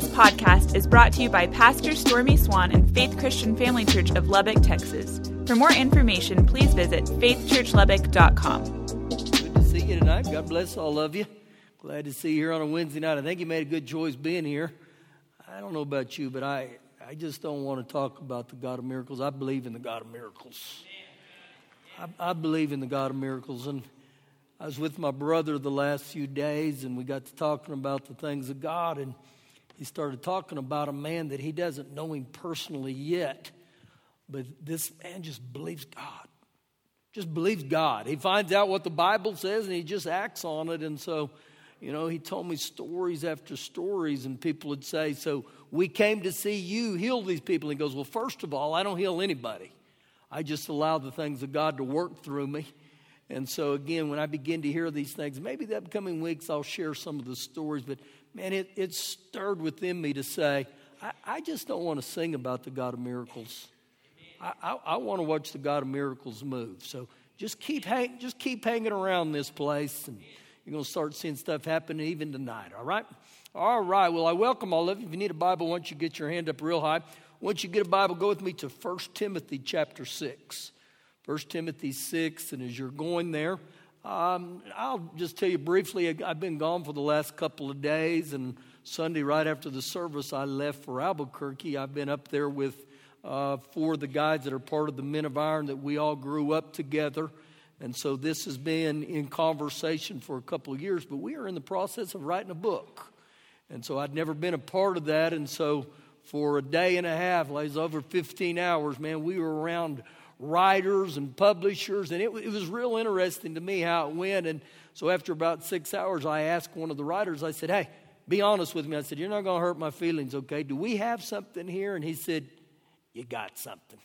This podcast is brought to you by Pastor Stormy Swan and Faith Christian Family Church of Lubbock, Texas. For more information, please visit faithchurchlubbock.com. Good to see you tonight. God bless all of you. Glad to see you here on a Wednesday night. I think you made a good choice being here. I don't know about you, but I, I just don't want to talk about the God of miracles. I believe in the God of miracles. I, I believe in the God of miracles. And I was with my brother the last few days, and we got to talking about the things of God. And he started talking about a man that he doesn't know him personally yet, but this man just believes God. Just believes God. He finds out what the Bible says and he just acts on it. And so, you know, he told me stories after stories, and people would say, So we came to see you heal these people. And he goes, Well, first of all, I don't heal anybody. I just allow the things of God to work through me. And so, again, when I begin to hear these things, maybe the upcoming weeks I'll share some of the stories, but man, it, it stirred within me to say, I, I just don't want to sing about the God of miracles. I, I, I want to watch the God of miracles move. So just keep, hang, just keep hanging around this place, and you're going to start seeing stuff happen even tonight, all right? All right, well, I welcome all of you. If you need a Bible, once you get your hand up real high, once you get a Bible, go with me to 1 Timothy chapter 6. 1 Timothy 6, and as you're going there, um, I'll just tell you briefly I've been gone for the last couple of days, and Sunday, right after the service, I left for Albuquerque. I've been up there with uh, four of the guys that are part of the Men of Iron that we all grew up together. And so this has been in conversation for a couple of years, but we are in the process of writing a book. And so I'd never been a part of that. And so for a day and a half, like over 15 hours, man, we were around writers and publishers, and it, it was real interesting to me how it went. And so after about six hours, I asked one of the writers, I said, Hey, be honest with me. I said, You're not going to hurt my feelings, okay? Do we have something here? And he said, You got something.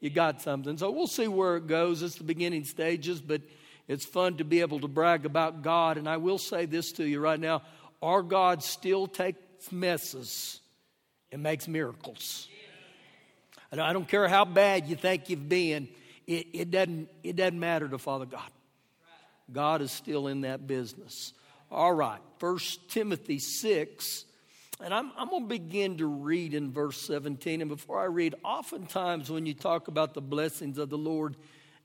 You got something. So we'll see where it goes. It's the beginning stages, but it's fun to be able to brag about God. And I will say this to you right now our God still takes messes and makes miracles. I don't care how bad you think you've been, it, it, doesn't, it doesn't matter to Father God. God is still in that business. All right, First Timothy 6. And I'm, I'm going to begin to read in verse 17. And before I read, oftentimes when you talk about the blessings of the Lord,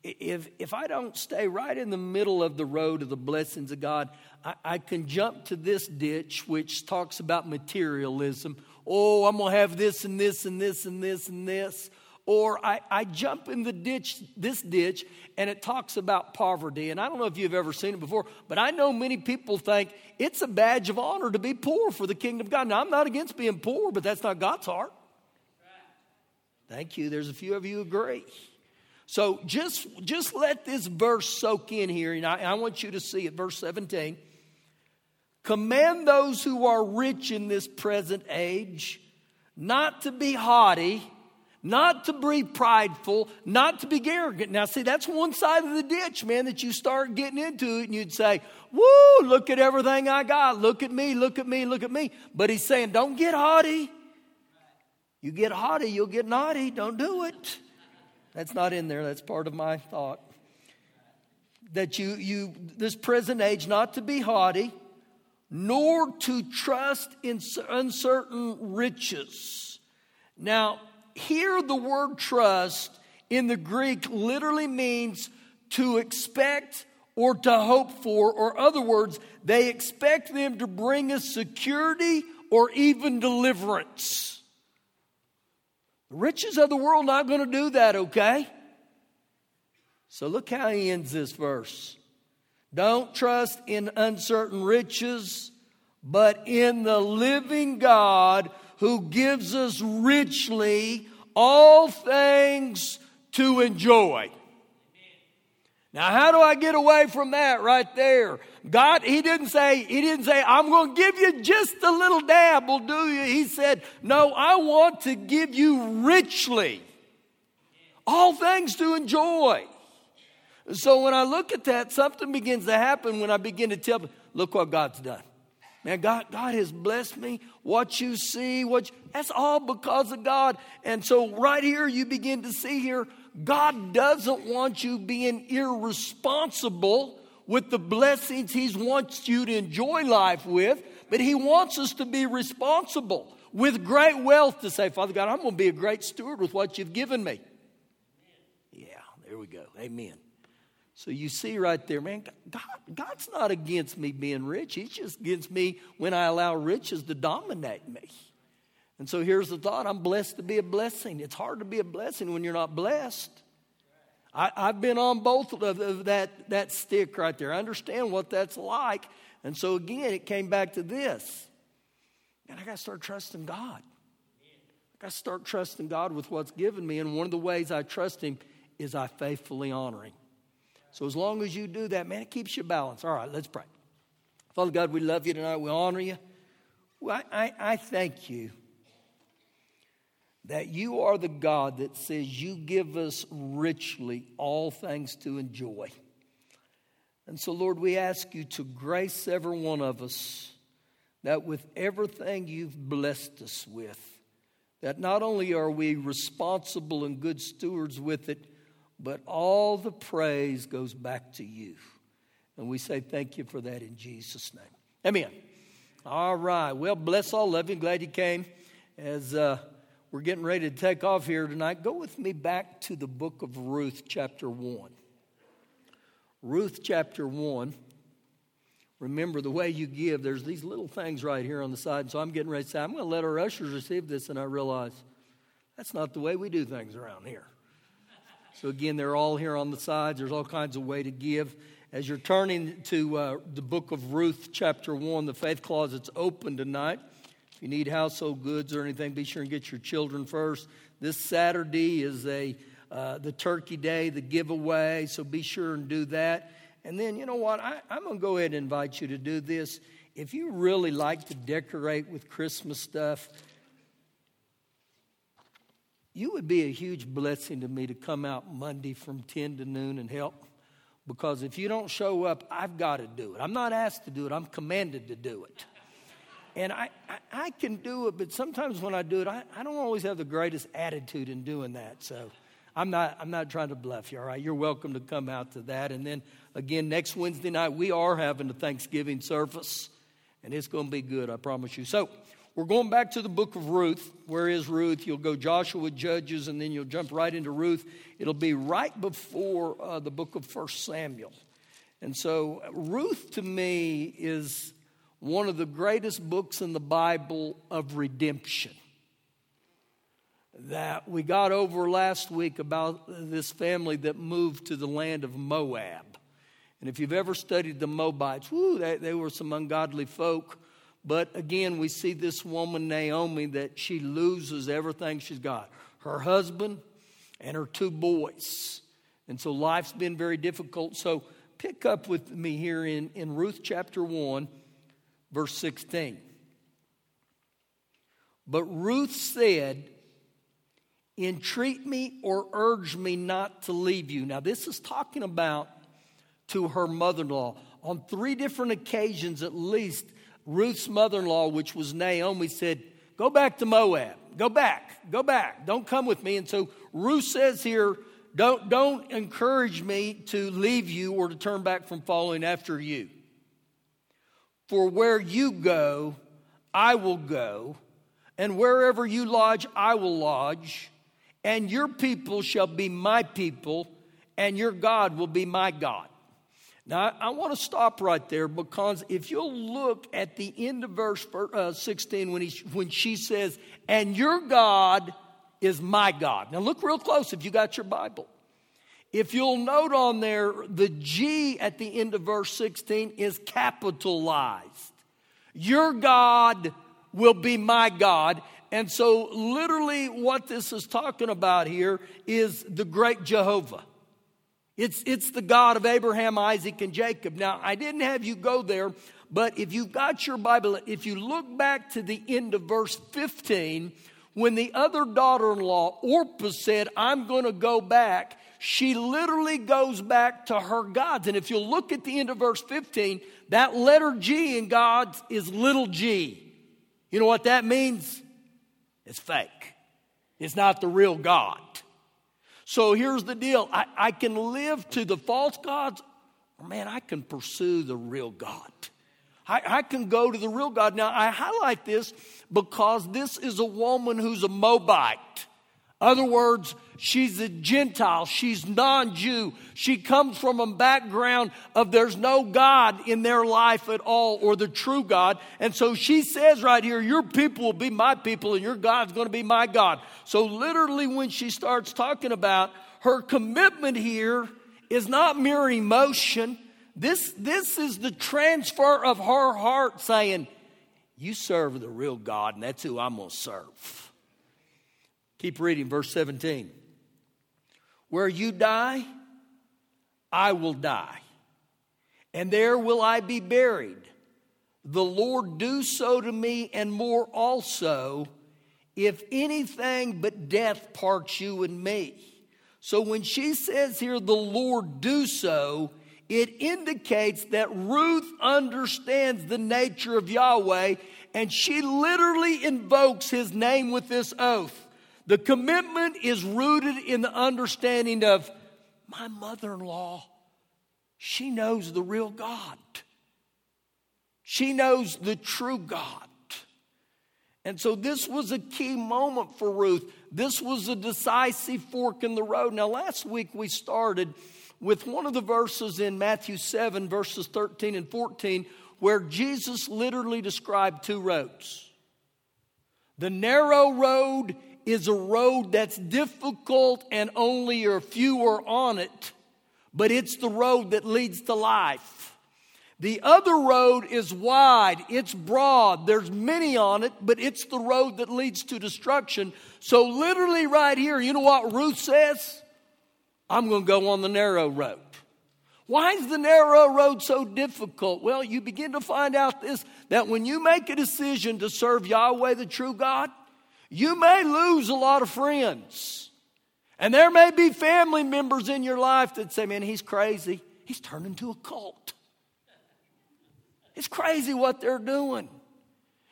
if, if I don't stay right in the middle of the road of the blessings of God, I, I can jump to this ditch which talks about materialism oh, I'm going to have this and this and this and this and this. Or I, I jump in the ditch, this ditch, and it talks about poverty. And I don't know if you've ever seen it before, but I know many people think it's a badge of honor to be poor for the kingdom of God. Now, I'm not against being poor, but that's not God's heart. Thank you. There's a few of you agree. So just, just let this verse soak in here, and I, I want you to see it. Verse 17. Command those who are rich in this present age not to be haughty, not to be prideful, not to be arrogant. Now, see, that's one side of the ditch, man, that you start getting into it and you'd say, Woo, look at everything I got. Look at me, look at me, look at me. But he's saying, Don't get haughty. You get haughty, you'll get naughty. Don't do it. That's not in there. That's part of my thought. That you, you, this present age, not to be haughty nor to trust in uncertain riches. Now, here the word trust in the Greek literally means to expect or to hope for, or other words, they expect them to bring us security or even deliverance. The riches of the world not going to do that, okay? So look how he ends this verse. Don't trust in uncertain riches, but in the living God who gives us richly all things to enjoy. Now, how do I get away from that right there? God, He didn't say, He didn't say, I'm going to give you just a little dab, will do you. He said, No, I want to give you richly all things to enjoy. So when I look at that, something begins to happen when I begin to tell, look what God's done. Man, God, God has blessed me. What you see, what you, that's all because of God. And so right here, you begin to see here, God doesn't want you being irresponsible with the blessings He wants you to enjoy life with, but He wants us to be responsible. with great wealth to say, Father God, I'm going to be a great steward with what you've given me. Yeah, there we go. Amen. So you see right there, man, God, God's not against me being rich. He's just against me when I allow riches to dominate me. And so here's the thought I'm blessed to be a blessing. It's hard to be a blessing when you're not blessed. I, have been on both of, that, that stick right there. I understand what that's like. And so again, it came back to this. And I got to start trusting God. I got to start trusting God with what's given me. And one of the ways I trust Him is I faithfully honor Him. So as long as you do that, man, it keeps you balanced. All right, let's pray. Father God, we love you tonight. We honor you. I, I, I thank you that you are the God that says you give us richly all things to enjoy. And so, Lord, we ask you to grace every one of us that with everything you've blessed us with, that not only are we responsible and good stewards with it, but all the praise goes back to you. And we say thank you for that in Jesus' name. Amen. All right. Well, bless all of you. Glad you came. As uh, we're getting ready to take off here tonight, go with me back to the book of Ruth, chapter 1. Ruth, chapter 1. Remember the way you give, there's these little things right here on the side. So I'm getting ready to say, I'm going to let our ushers receive this. And I realize that's not the way we do things around here. So, again, they're all here on the sides. There's all kinds of way to give. As you're turning to uh, the book of Ruth, chapter 1, the faith closet's open tonight. If you need household goods or anything, be sure and get your children first. This Saturday is a uh, the turkey day, the giveaway, so be sure and do that. And then, you know what? I, I'm going to go ahead and invite you to do this. If you really like to decorate with Christmas stuff, you would be a huge blessing to me to come out Monday from 10 to noon and help. Because if you don't show up, I've got to do it. I'm not asked to do it, I'm commanded to do it. And I, I, I can do it, but sometimes when I do it, I, I don't always have the greatest attitude in doing that. So I'm not, I'm not trying to bluff you, all right? You're welcome to come out to that. And then again, next Wednesday night, we are having a Thanksgiving service, and it's going to be good, I promise you. So, we're going back to the book of Ruth. Where is Ruth? You'll go Joshua, Judges, and then you'll jump right into Ruth. It'll be right before uh, the book of First Samuel. And so, Ruth to me is one of the greatest books in the Bible of redemption. That we got over last week about this family that moved to the land of Moab. And if you've ever studied the Moabites, whoo, they, they were some ungodly folk but again, we see this woman, Naomi, that she loses everything she's got her husband and her two boys. And so life's been very difficult. So pick up with me here in, in Ruth chapter 1, verse 16. But Ruth said, Entreat me or urge me not to leave you. Now, this is talking about to her mother in law. On three different occasions, at least, Ruth's mother in law, which was Naomi, said, Go back to Moab. Go back. Go back. Don't come with me. And so Ruth says here, don't, don't encourage me to leave you or to turn back from following after you. For where you go, I will go, and wherever you lodge, I will lodge, and your people shall be my people, and your God will be my God. Now, I, want to stop right there because if you'll look at the end of verse uh, 16 when, he, when she says, And your God is my God. Now, look real close if you got your Bible. If you'll note on there, the G at the end of verse 16 is capitalized. Your God will be my God. And so, literally, what this is talking about here is the great Jehovah. It's, it's the God of Abraham, Isaac, and Jacob. Now, I didn't have you go there, but if you've got your Bible, if you look back to the end of verse 15, when the other daughter in law, Orpah, said, I'm going to go back, she literally goes back to her gods. And if you look at the end of verse 15, that letter G in God's is little g. You know what that means? It's fake, it's not the real God. So here's the deal I, I can live to the false gods, or man, I can pursue the real God. I, I can go to the real God. Now, I highlight this because this is a woman who's a Moabite. Other words, she's a Gentile. She's non Jew. She comes from a background of there's no God in their life at all or the true God. And so she says right here, Your people will be my people and your God's going to be my God. So, literally, when she starts talking about her commitment here is not mere emotion. This, this is the transfer of her heart saying, You serve the real God, and that's who I'm going to serve. Keep reading, verse 17. Where you die, I will die, and there will I be buried. The Lord do so to me, and more also, if anything but death parts you and me. So when she says here, the Lord do so, it indicates that Ruth understands the nature of Yahweh, and she literally invokes his name with this oath. The commitment is rooted in the understanding of my mother in law, she knows the real God. She knows the true God. And so this was a key moment for Ruth. This was a decisive fork in the road. Now, last week we started with one of the verses in Matthew 7, verses 13 and 14, where Jesus literally described two roads the narrow road is a road that's difficult and only a few are on it, but it's the road that leads to life. The other road is wide, it's broad, there's many on it, but it's the road that leads to destruction. So, literally, right here, you know what Ruth says? I'm going to go on the narrow road. Why is the narrow road so difficult? Well, you begin to find out this that when you make a decision to serve Yahweh, the true God, you may lose a lot of friends. And there may be family members in your life that say, man, he's crazy. He's turned into a cult. It's crazy what they're doing.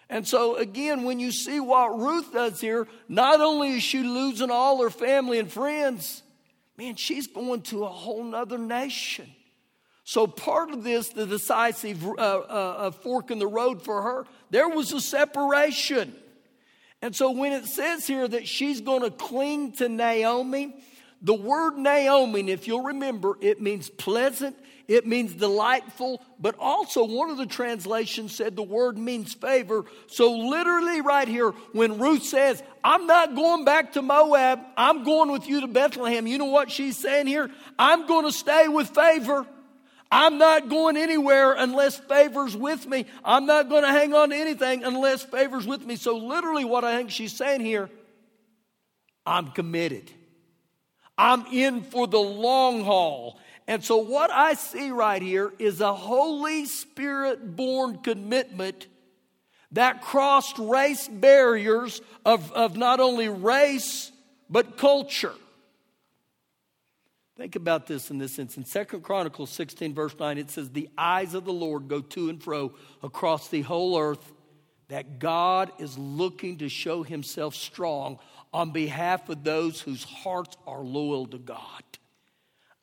And so, again, when you see what Ruth does here, not only is she losing all her family and friends, man, she's going to a whole nother nation. So, part of this, the decisive uh, uh, uh fork in the road for her, there was a separation. And so when it says here that she's going to cling to Naomi, the word Naomi, if you'll remember, it means pleasant, it means delightful, but also one of the translations said the word means favor. So, literally, right here, when Ruth says, I'm not going back to Moab, I'm going with you to Bethlehem, you know what she's saying here? I'm going to stay with favor. I'm not going anywhere unless favor's with me. I'm not going to hang on to anything unless favor's with me. So, literally, what I think she's saying here I'm committed. I'm in for the long haul. And so, what I see right here is a Holy Spirit born commitment that crossed race barriers of, of not only race, but culture. Think about this in this instance. Second Chronicles 16, verse 9, it says, The eyes of the Lord go to and fro across the whole earth, that God is looking to show himself strong on behalf of those whose hearts are loyal to God.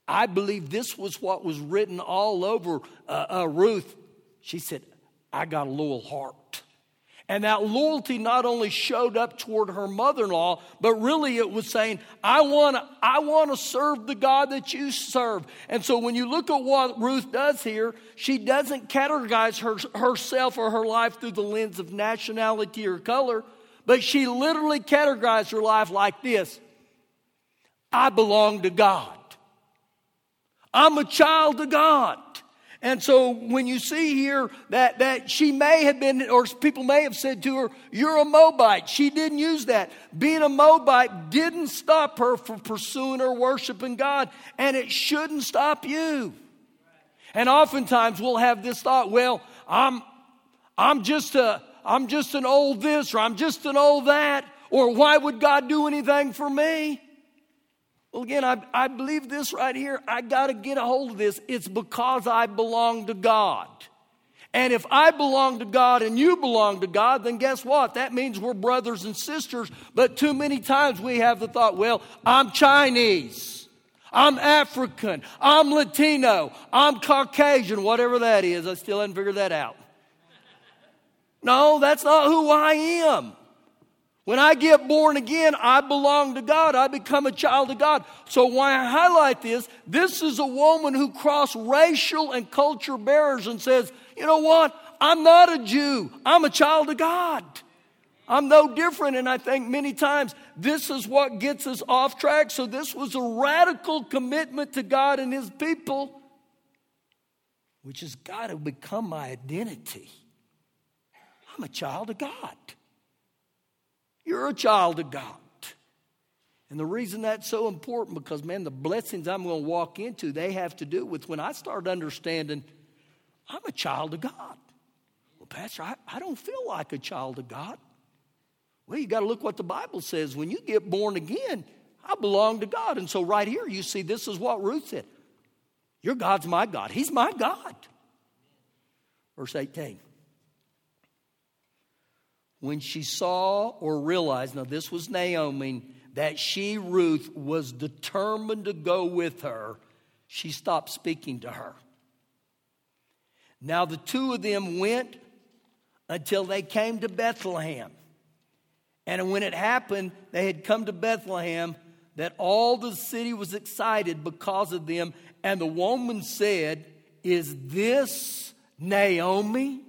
I believe this was what was written all over uh, uh, Ruth. She said, I got a loyal heart. And that loyalty not only showed up toward her mother in law, but really it was saying, I want to I wanna serve the God that you serve. And so when you look at what Ruth does here, she doesn't categorize her, herself or her life through the lens of nationality or color, but she literally categorized her life like this I belong to God, I'm a child of God. And so when you see here that, that she may have been, or people may have said to her, You're a Moabite. She didn't use that. Being a Moabite didn't stop her from pursuing or worshiping God, and it shouldn't stop you. And oftentimes we'll have this thought, well, I'm I'm just a I'm just an old this or I'm just an old that, or why would God do anything for me? Well, again, I, I believe this right here. I got to get a hold of this. It's because I belong to God. And if I belong to God and you belong to God, then guess what? That means we're brothers and sisters. But too many times we have the thought, well, I'm Chinese. I'm African. I'm Latino. I'm Caucasian, whatever that is. I still haven't figured that out. No, that's not who I am. When I get born again, I belong to God. I become a child of God. So why I highlight this, this is a woman who crossed racial and culture barriers and says, you know what? I'm not a Jew. I'm a child of God. I'm no different. And I think many times this is what gets us off track. So this was a radical commitment to God and his people, which has got to become my identity. I'm a child of God. You're a child of God. And the reason that's so important because, man, the blessings I'm going to walk into, they have to do with when I start understanding I'm a child of God. Well, Pastor, I, I don't feel like a child of God. Well, you got to look what the Bible says. When you get born again, I belong to God. And so, right here, you see, this is what Ruth said Your God's my God. He's my God. Verse 18 when she saw or realized, now this was Naomi, that she, Ruth, was determined to go with her, she stopped speaking to her. Now the two of them went until they came to Bethlehem. And when it happened, they had come to Bethlehem, that all the city was excited because of them. And the woman said, Is this Naomi?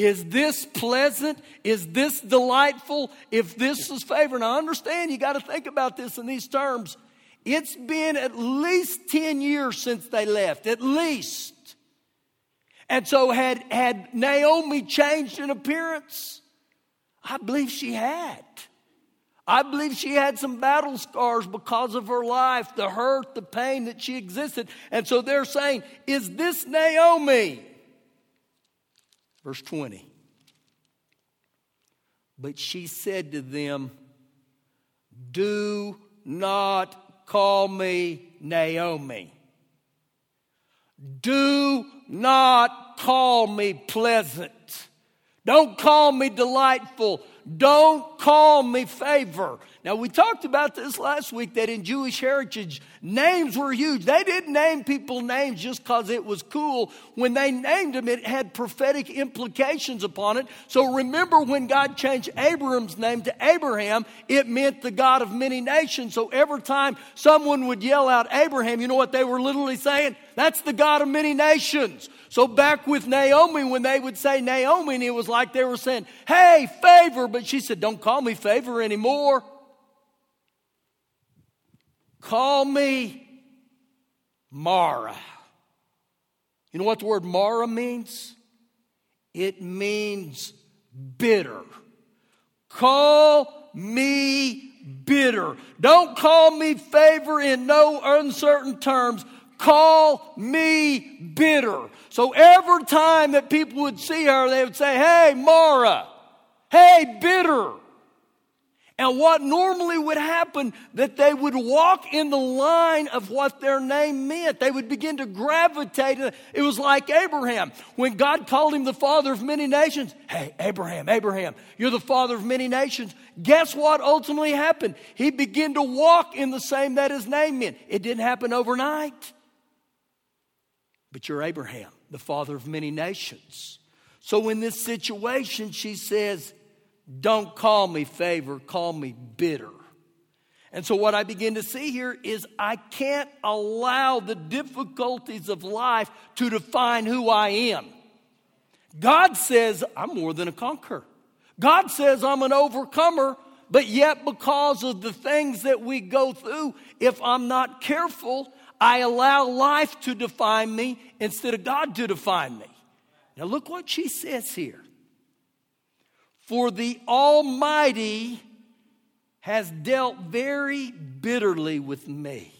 Is this pleasant? Is this delightful? If this is favor, now understand you got to think about this in these terms. It's been at least 10 years since they left, at least. And so, had, had Naomi changed in appearance? I believe she had. I believe she had some battle scars because of her life, the hurt, the pain that she existed. And so they're saying, Is this Naomi? Verse 20. But she said to them, Do not call me Naomi. Do not call me pleasant. Don't call me delightful. Don't call me favor. Now, we talked about this last week that in Jewish heritage, names were huge. They didn't name people names just because it was cool. When they named them, it had prophetic implications upon it. So remember when God changed Abram's name to Abraham, it meant the God of many nations. So every time someone would yell out Abraham, you know what they were literally saying? That's the God of many nations. So back with Naomi, when they would say Naomi, it was like they were saying, hey, favor. But she said, don't call me favor anymore. Call me Mara. You know what the word Mara means? It means bitter. Call me bitter. Don't call me favor in no uncertain terms. Call me bitter. So every time that people would see her, they would say, Hey, Mara. Hey, bitter. And what normally would happen that they would walk in the line of what their name meant. They would begin to gravitate. It was like Abraham. When God called him the father of many nations, hey, Abraham, Abraham, you're the father of many nations. Guess what ultimately happened? He began to walk in the same that his name meant. It didn't happen overnight. But you're Abraham, the father of many nations. So in this situation, she says, don't call me favor, call me bitter. And so, what I begin to see here is I can't allow the difficulties of life to define who I am. God says I'm more than a conqueror. God says I'm an overcomer, but yet, because of the things that we go through, if I'm not careful, I allow life to define me instead of God to define me. Now, look what she says here. For the Almighty has dealt very bitterly with me.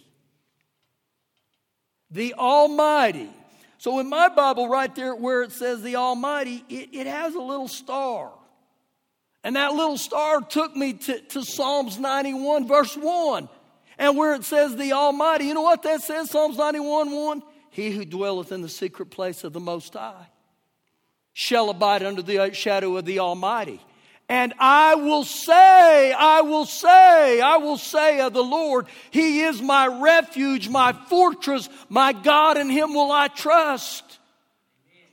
The Almighty. So in my Bible, right there where it says the Almighty, it, it has a little star. And that little star took me to, to Psalms 91, verse 1. And where it says the Almighty, you know what that says, Psalms 91 1? He who dwelleth in the secret place of the Most High shall abide under the shadow of the Almighty. And I will say, I will say, I will say of the Lord, He is my refuge, my fortress, my God, in Him will I trust.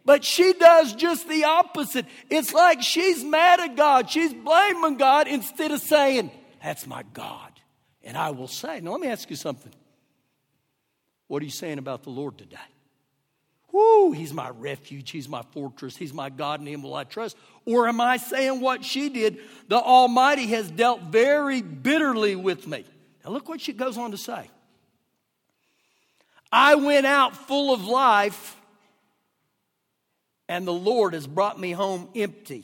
But she does just the opposite. It's like she's mad at God. She's blaming God instead of saying, That's my God. And I will say, Now let me ask you something. What are you saying about the Lord today? Whoo, he's my refuge, he's my fortress, he's my God, in him will I trust. Or am I saying what she did? The Almighty has dealt very bitterly with me. Now look what she goes on to say. I went out full of life and the Lord has brought me home empty.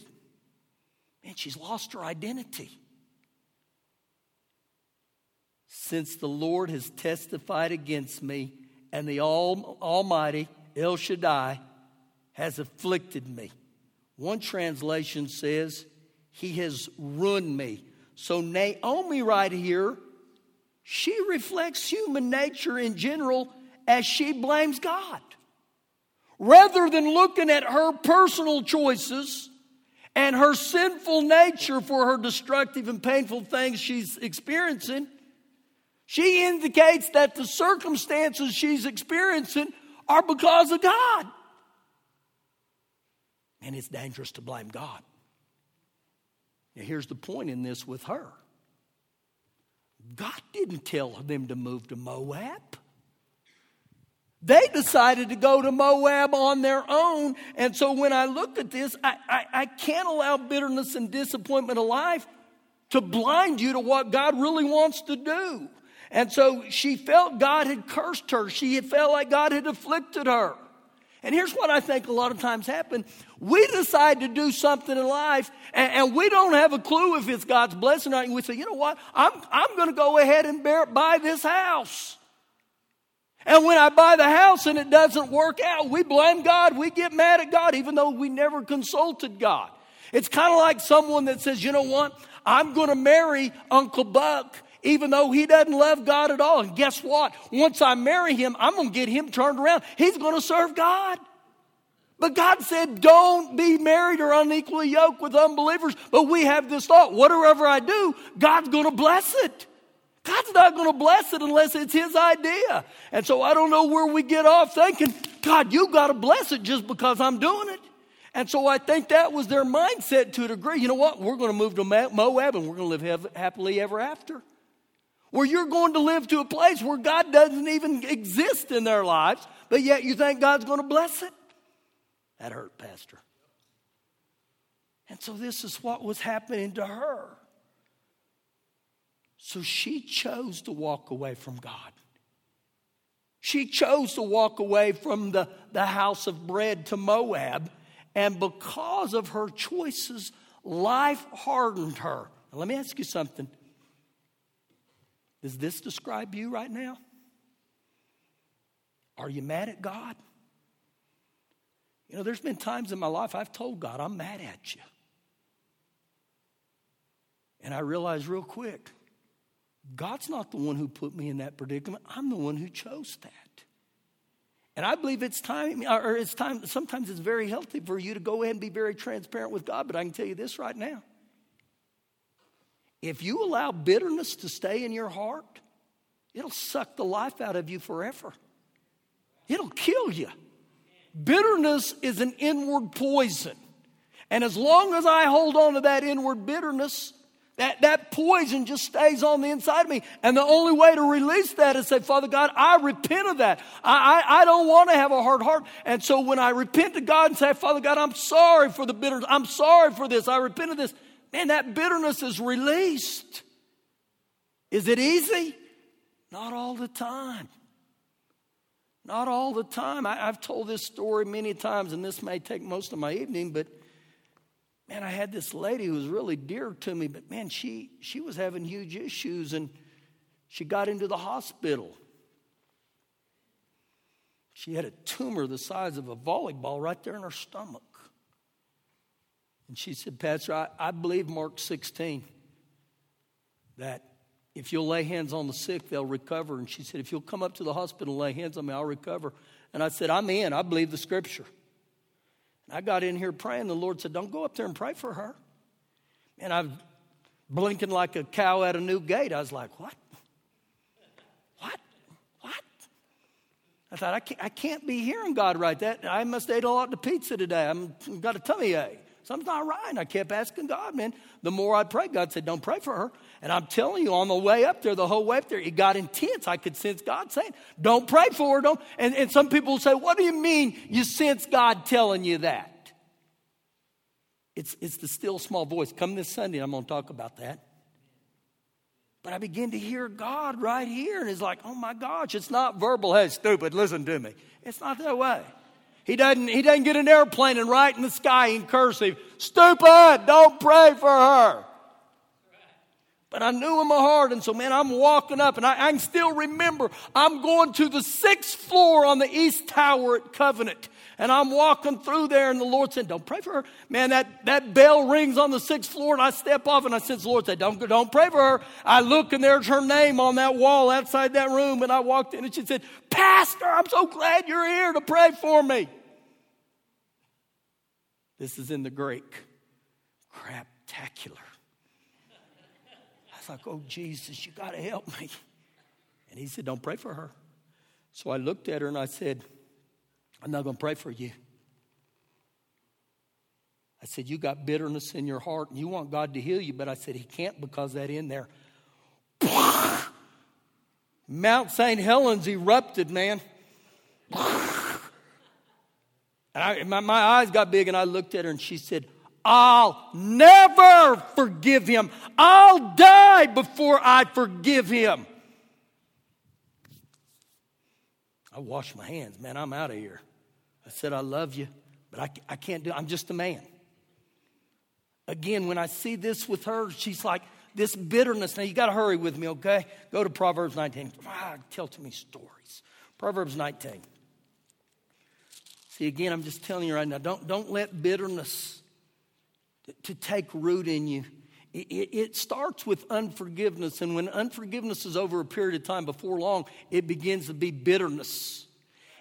Man, she's lost her identity. Since the Lord has testified against me, and the Almighty, El Shaddai, has afflicted me. One translation says, He has ruined me. So, Naomi, right here, she reflects human nature in general as she blames God rather than looking at her personal choices and her sinful nature for her destructive and painful things she's experiencing, she indicates that the circumstances she's experiencing are because of God. And it's dangerous to blame God. Now, here's the point in this with her God didn't tell them to move to Moab. They decided to go to Moab on their own. And so when I look at this, I, I, I, can't allow bitterness and disappointment of life to blind you to what God really wants to do. And so she felt God had cursed her. She felt like God had afflicted her. And here's what I think a lot of times happen. We decide to do something in life and, and we don't have a clue if it's God's blessing or not. And we say, you know what? I'm, I'm going to go ahead and bear, buy this house. And when I buy the house and it doesn't work out, we blame God. We get mad at God, even though we never consulted God. It's kind of like someone that says, you know what? I'm going to marry Uncle Buck, even though he doesn't love God at all. And guess what? Once I marry him, I'm going to get him turned around. He's going to serve God. But God said, don't be married or unequally yoked with unbelievers. But we have this thought whatever I do, God's going to bless it. God's not going to bless it unless it's His idea. And so I don't know where we get off thinking, God, you got to bless it just because I'm doing it. And so I think that was their mindset to a degree. You know what? We're going to move to Moab and we're going to live happily ever after. Where you're going to live to a place where God doesn't even exist in their lives, but yet you think God's going to bless it. That hurt, Pastor. And so this is what was happening to her. So she chose to walk away from God. She chose to walk away from the, the house of bread to Moab. And because of her choices, life hardened her. Now, let me ask you something. Does this describe you right now? Are you mad at God? You know, there's been times in my life I've told God, I'm mad at you. And I realized real quick, God's not the one who put me in that predicament. I'm the one who chose that. And I believe it's time, or it's time, sometimes it's very healthy for you to go ahead and be very transparent with God. But I can tell you this right now. If you allow bitterness to stay in your heart, it'll suck the life out of you forever. It'll kill you. Bitterness is an inward poison. And as long as I hold on to that inward bitterness, that, that poison just stays on the inside of me. And the only way to release that is say, Father God, I repent of that. I, I, I don't want to have a hard heart. And so when I repent to God and say, Father God, I'm sorry for the bitterness. I'm sorry for this. I repent of this. Man, that bitterness is released. Is it easy? Not all the time. Not all the time. I, I've told this story many times, and this may take most of my evening, but man, I had this lady who was really dear to me, but man, she, she was having huge issues and she got into the hospital. She had a tumor the size of a volleyball right there in her stomach. And she said, Pastor, I, I believe Mark 16 that if you'll lay hands on the sick, they'll recover. And she said, If you'll come up to the hospital and lay hands on me, I'll recover. And I said, I'm in. I believe the scripture. And I got in here praying. The Lord said, Don't go up there and pray for her. And I'm blinking like a cow at a new gate. I was like, What? What? What? I thought, I can't, I can't be hearing God right. That I must ate a lot of pizza today. I'm got a tummy ache. Something's not right. And I kept asking God, man. The more I prayed, God said, Don't pray for her. And I'm telling you, on the way up there, the whole way up there, it got intense. I could sense God saying, Don't pray for her. Don't. And, and some people say, What do you mean you sense God telling you that? It's, it's the still small voice. Come this Sunday, I'm going to talk about that. But I begin to hear God right here, and it's like, oh my gosh, it's not verbal. Hey, stupid, listen to me. It's not that way. He doesn't, he doesn't get an airplane and write in the sky in cursive, stupid, don't pray for her. But I knew in my heart, and so man, I'm walking up, and I, I can still remember I'm going to the sixth floor on the east tower at Covenant. And I'm walking through there, and the Lord said, Don't pray for her. Man, that, that bell rings on the sixth floor, and I step off, and I sense the Lord said, don't, don't pray for her. I look, and there's her name on that wall outside that room. And I walked in, and she said, Pastor, I'm so glad you're here to pray for me. This is in the Greek. Craptacular. I was like, Oh, Jesus, you got to help me. And he said, Don't pray for her. So I looked at her and I said, I'm not going to pray for you. I said, You got bitterness in your heart and you want God to heal you, but I said, He can't because that in there. Mount St. Helens erupted, man. I, my, my eyes got big and I looked at her and she said, I'll never forgive him. I'll die before I forgive him. I washed my hands, man. I'm out of here. I said, I love you, but I, I can't do it. I'm just a man. Again, when I see this with her, she's like, this bitterness. Now, you got to hurry with me, okay? Go to Proverbs 19. Ah, tell to me stories. Proverbs 19. See, again, I'm just telling you right now, don't, don't let bitterness to, to take root in you. It, it, it starts with unforgiveness, and when unforgiveness is over a period of time, before long, it begins to be bitterness.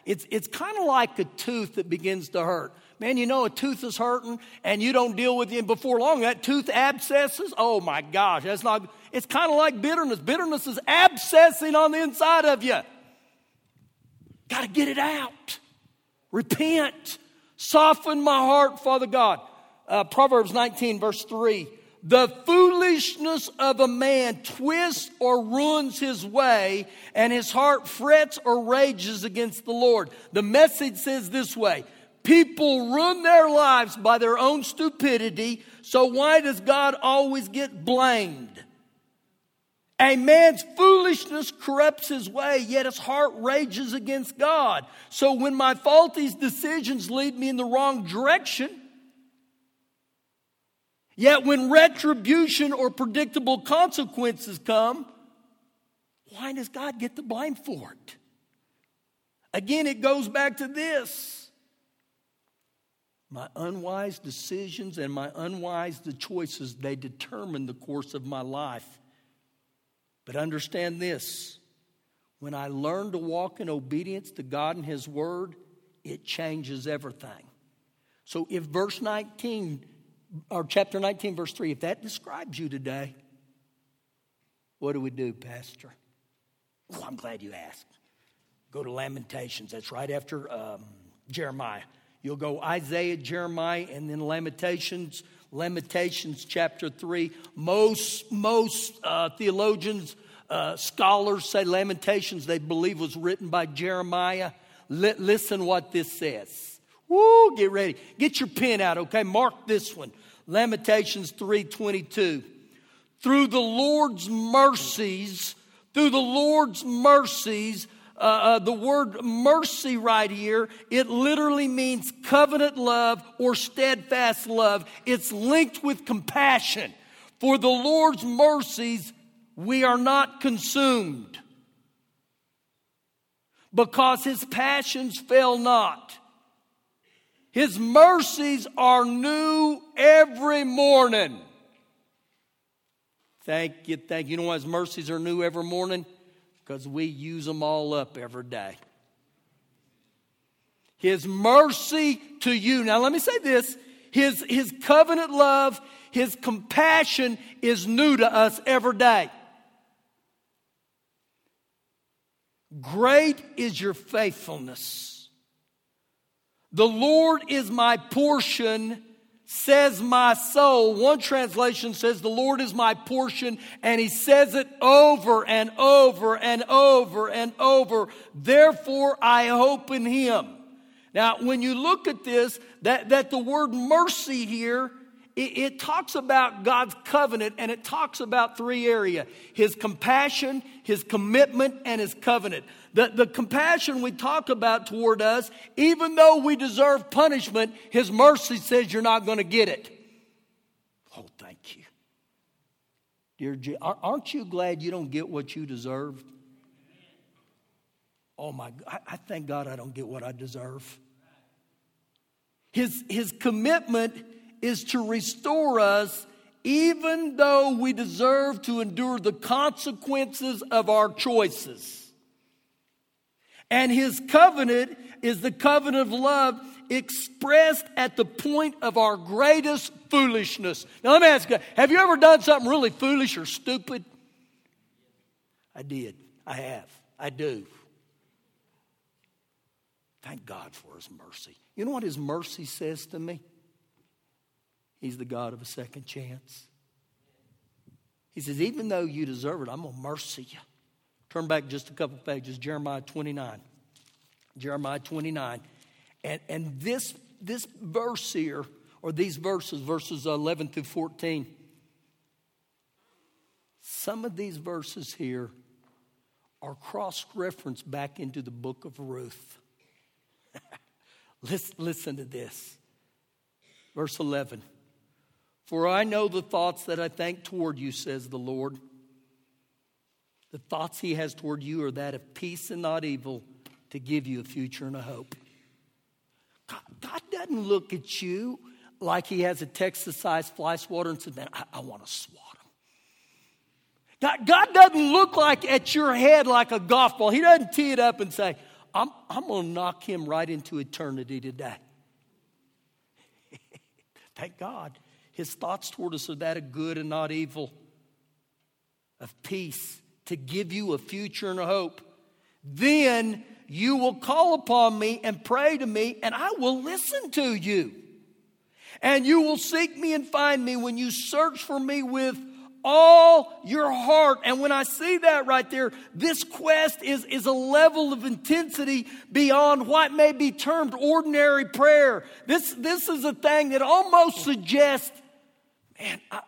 It's, it's kind of like a tooth that begins to hurt. Man, you know a tooth is hurting and you don't deal with it before long. That tooth abscesses. Oh my gosh, that's not, it's kind of like bitterness. Bitterness is abscessing on the inside of you. Got to get it out. Repent. Soften my heart, Father God. Uh, Proverbs 19, verse 3. The foolishness of a man twists or ruins his way, and his heart frets or rages against the Lord. The message says this way People ruin their lives by their own stupidity, so why does God always get blamed? A man's foolishness corrupts his way, yet his heart rages against God. So when my faulty decisions lead me in the wrong direction, Yet when retribution or predictable consequences come, why does God get the blame for it? Again, it goes back to this. My unwise decisions and my unwise the choices, they determine the course of my life. But understand this when I learn to walk in obedience to God and His Word, it changes everything. So if verse 19 or chapter 19, verse 3, if that describes you today, what do we do, Pastor? Oh, I'm glad you asked. Go to Lamentations. That's right after um, Jeremiah. You'll go Isaiah, Jeremiah, and then Lamentations. Lamentations chapter 3. Most, most uh, theologians, uh, scholars say Lamentations they believe was written by Jeremiah. L- listen what this says. Woo, get ready. Get your pen out, okay? Mark this one. Lamentations 3:22. Through the Lord's mercies, through the Lord's mercies, uh, uh, the word mercy right here, it literally means covenant love or steadfast love. It's linked with compassion. For the Lord's mercies, we are not consumed because his passions fail not. His mercies are new every morning. Thank you, thank you. You know why His mercies are new every morning? Because we use them all up every day. His mercy to you. Now, let me say this His, his covenant love, His compassion is new to us every day. Great is your faithfulness. The Lord is my portion, says my soul. One translation says, The Lord is my portion, and he says it over and over and over and over. Therefore, I hope in him. Now, when you look at this, that, that the word mercy here it, it talks about God's covenant and it talks about three areas his compassion, his commitment, and his covenant. The, the compassion we talk about toward us, even though we deserve punishment, his mercy says you're not going to get it. Oh, thank you. Dear, G- aren't you glad you don't get what you deserve? Oh my, I, I thank God I don't get what I deserve. His, his commitment is to restore us even though we deserve to endure the consequences of our choices. And his covenant is the covenant of love expressed at the point of our greatest foolishness. Now, let me ask you have you ever done something really foolish or stupid? I did. I have. I do. Thank God for his mercy. You know what his mercy says to me? He's the God of a second chance. He says, even though you deserve it, I'm going to mercy you. Turn back just a couple pages, Jeremiah 29. Jeremiah 29. And, and this, this verse here, or these verses, verses 11 through 14, some of these verses here are cross referenced back into the book of Ruth. listen, listen to this. Verse 11. For I know the thoughts that I think toward you, says the Lord. The thoughts he has toward you are that of peace and not evil, to give you a future and a hope. God, doesn't look at you like he has a Texas sized fly swatter and says, Man, I, I want to swat him. God, God doesn't look like at your head like a golf ball. He doesn't tee it up and say, I'm, I'm going to knock him right into eternity today. Thank God. His thoughts toward us are that of good and not evil, of peace, to give you a future and a hope. Then you will call upon me and pray to me, and I will listen to you. And you will seek me and find me when you search for me with all your heart. And when I see that right there, this quest is, is a level of intensity beyond what may be termed ordinary prayer. This, this is a thing that almost suggests man, I,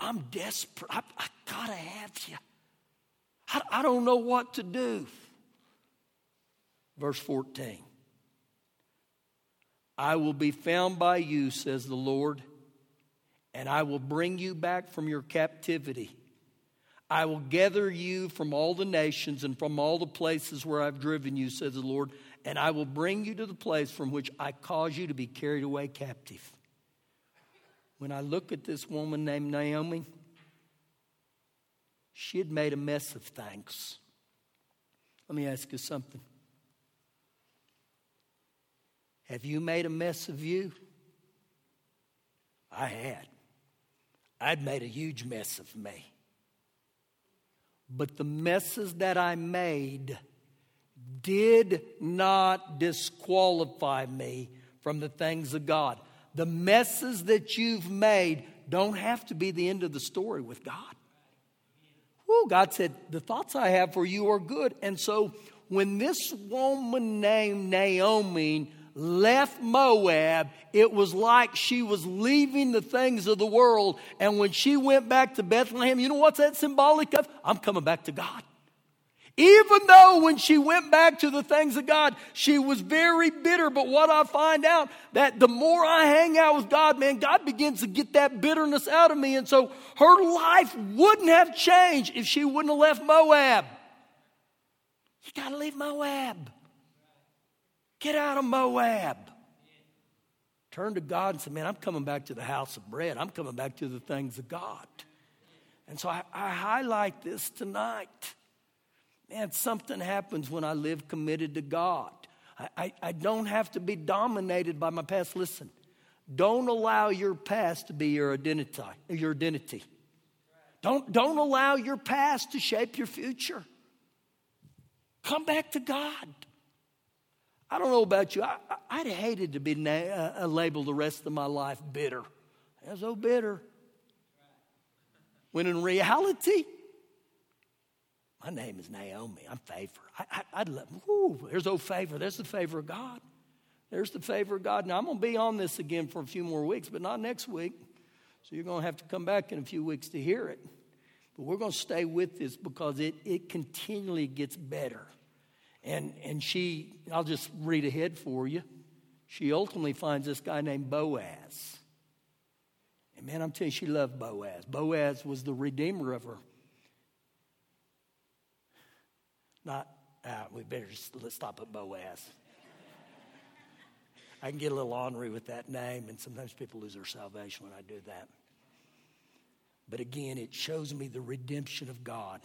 am desperate. I, I got to have you. I, I don't know what to do. Verse 14 I will be found by you, says the Lord, and I will bring you back from your captivity. I will gather you from all the nations and from all the places where I've driven you, says the Lord, and I will bring you to the place from which I caused you to be carried away captive when I look at this woman named Naomi, she had made a mess of things. Let me ask you something. Have you made a mess of you? I had. I'd made a huge mess of me. But the messes that I made did not disqualify me from the things of God the messes that you've made don't have to be the end of the story with God. God said, The thoughts I have for you are good. And so when this woman named Naomi left Moab, it was like she was leaving the things of the world. And when she went back to Bethlehem, you know what's that symbolic of? I'm coming back to God. Even though when she went back to the things of God, she was very bitter. But what I find out that the more I hang out with God, man, God begins to get that bitterness out of me. And so her life wouldn't have changed if she wouldn't have left Moab. You got to leave Moab. Get out of Moab. Turn to God and say, man, I'm coming back to the house of bread. I'm coming back to the things of God. And so I, I highlight this tonight. Man, something happens when I live committed to God. I, I, I don't have to be dominated by my past. Listen, don't allow your past to be your identity. Your identity. Don't, don't allow your past to shape your future. Come back to God. I don't know about you. I, would hated to be na- uh, labeled the rest of my life bitter. As so bitter. When in reality, my name is Naomi. I'm favor. I, I, would love, whoo, there's old favor. There's the favor of God. There's the favor of God. Now, I'm going to be on this again for a few more weeks, but not next week. So you're going to have to come back in a few weeks to hear it. But we're going to stay with this because it, it continually gets better. And, and she, I'll just read ahead for you. She ultimately finds this guy named Boaz. And man, I'm telling you, she loved Boaz. Boaz was the redeemer of her. Not, ah, we better stop at Boaz. I can get a little ornery with that name, and sometimes people lose their salvation when I do that. But again, it shows me the redemption of God.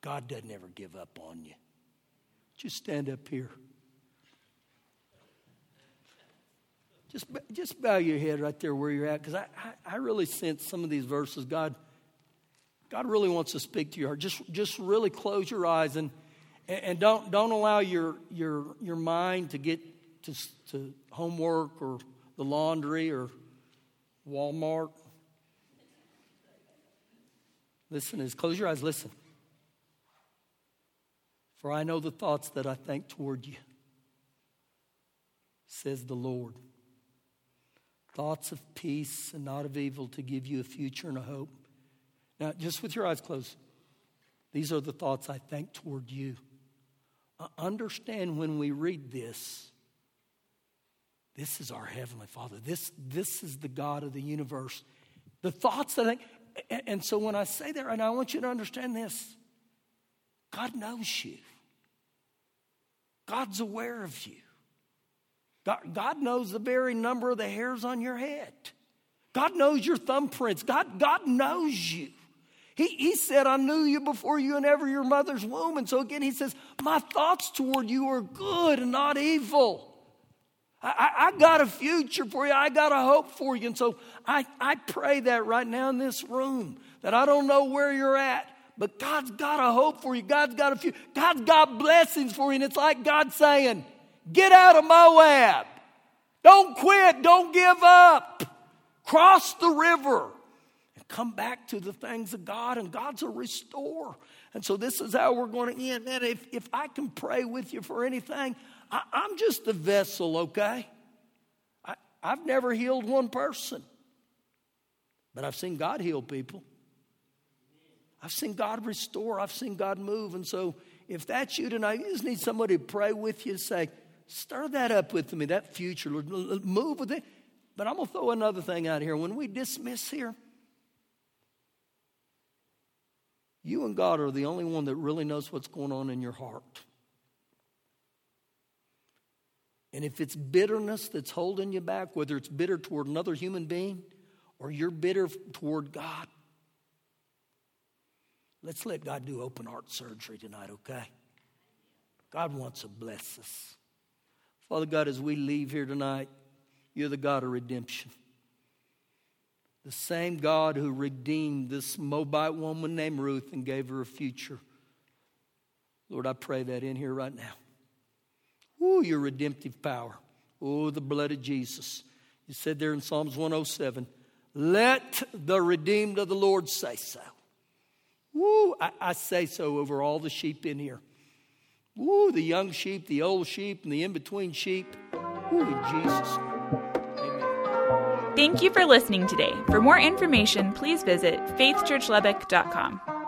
God doesn't ever give up on you. Just stand up here. Just, just bow your head right there where you're at, because I, I, I really sense some of these verses. God, God really wants to speak to your heart. Just, just really close your eyes and, and don't, don't allow your, your, your mind to get to, to homework or the laundry or Walmart. Listen, is close your eyes, listen. For I know the thoughts that I think toward you, says the Lord. Thoughts of peace and not of evil to give you a future and a hope. Now, just with your eyes closed, these are the thoughts I think toward you. understand when we read this, this is our Heavenly Father. This, this is the God of the universe. The thoughts I think, and, and so when I say that and I want you to understand this God knows you, God's aware of you. God, God knows the very number of the hairs on your head. God knows your thumbprints. God, God knows you. He, he said, I knew you before you and ever your mother's womb. And so again, he says, My thoughts toward you are good and not evil. I, I, got a future for you. I got a hope for you. And so I, I pray that right now in this room that I don't know where you're at, but God's got a hope for you. God's got a few, God's got blessings for you. And it's like God saying, Get out of my Moab. Don't quit. Don't give up. Cross the river come back to the things of God, and God's a restorer. And so this is how we're going to end. Man, if, if I can pray with you for anything, I, am just a vessel, okay? I, I've never healed one person, but I've seen God heal people. I've seen God restore. I've seen God move. And so if that's you tonight, you just need somebody to pray with you, say, Stir that up with me, that future, Lord. Move with it. But I'm going to throw another thing out here. When we dismiss here, you and God are the only one that really knows what's going on in your heart. And if it's bitterness that's holding you back, whether it's bitter toward another human being or you're bitter toward God, let's let God do open heart surgery tonight, okay? God wants to bless us. Father God, as we leave here tonight, you're the God of redemption. The same God who redeemed this Moabite woman named Ruth and gave her a future. Lord, I pray that in here right now. Ooh, your redemptive power. Oh, the blood of Jesus. You said there in Psalms 107, let the redeemed of the Lord say so. Woo, I, I say so over all the sheep in here. Woo, the young sheep, the old sheep, and the in between sheep. Woo, in Jesus' Thank you for listening today. For more information, please visit faithchurchlubbock.com.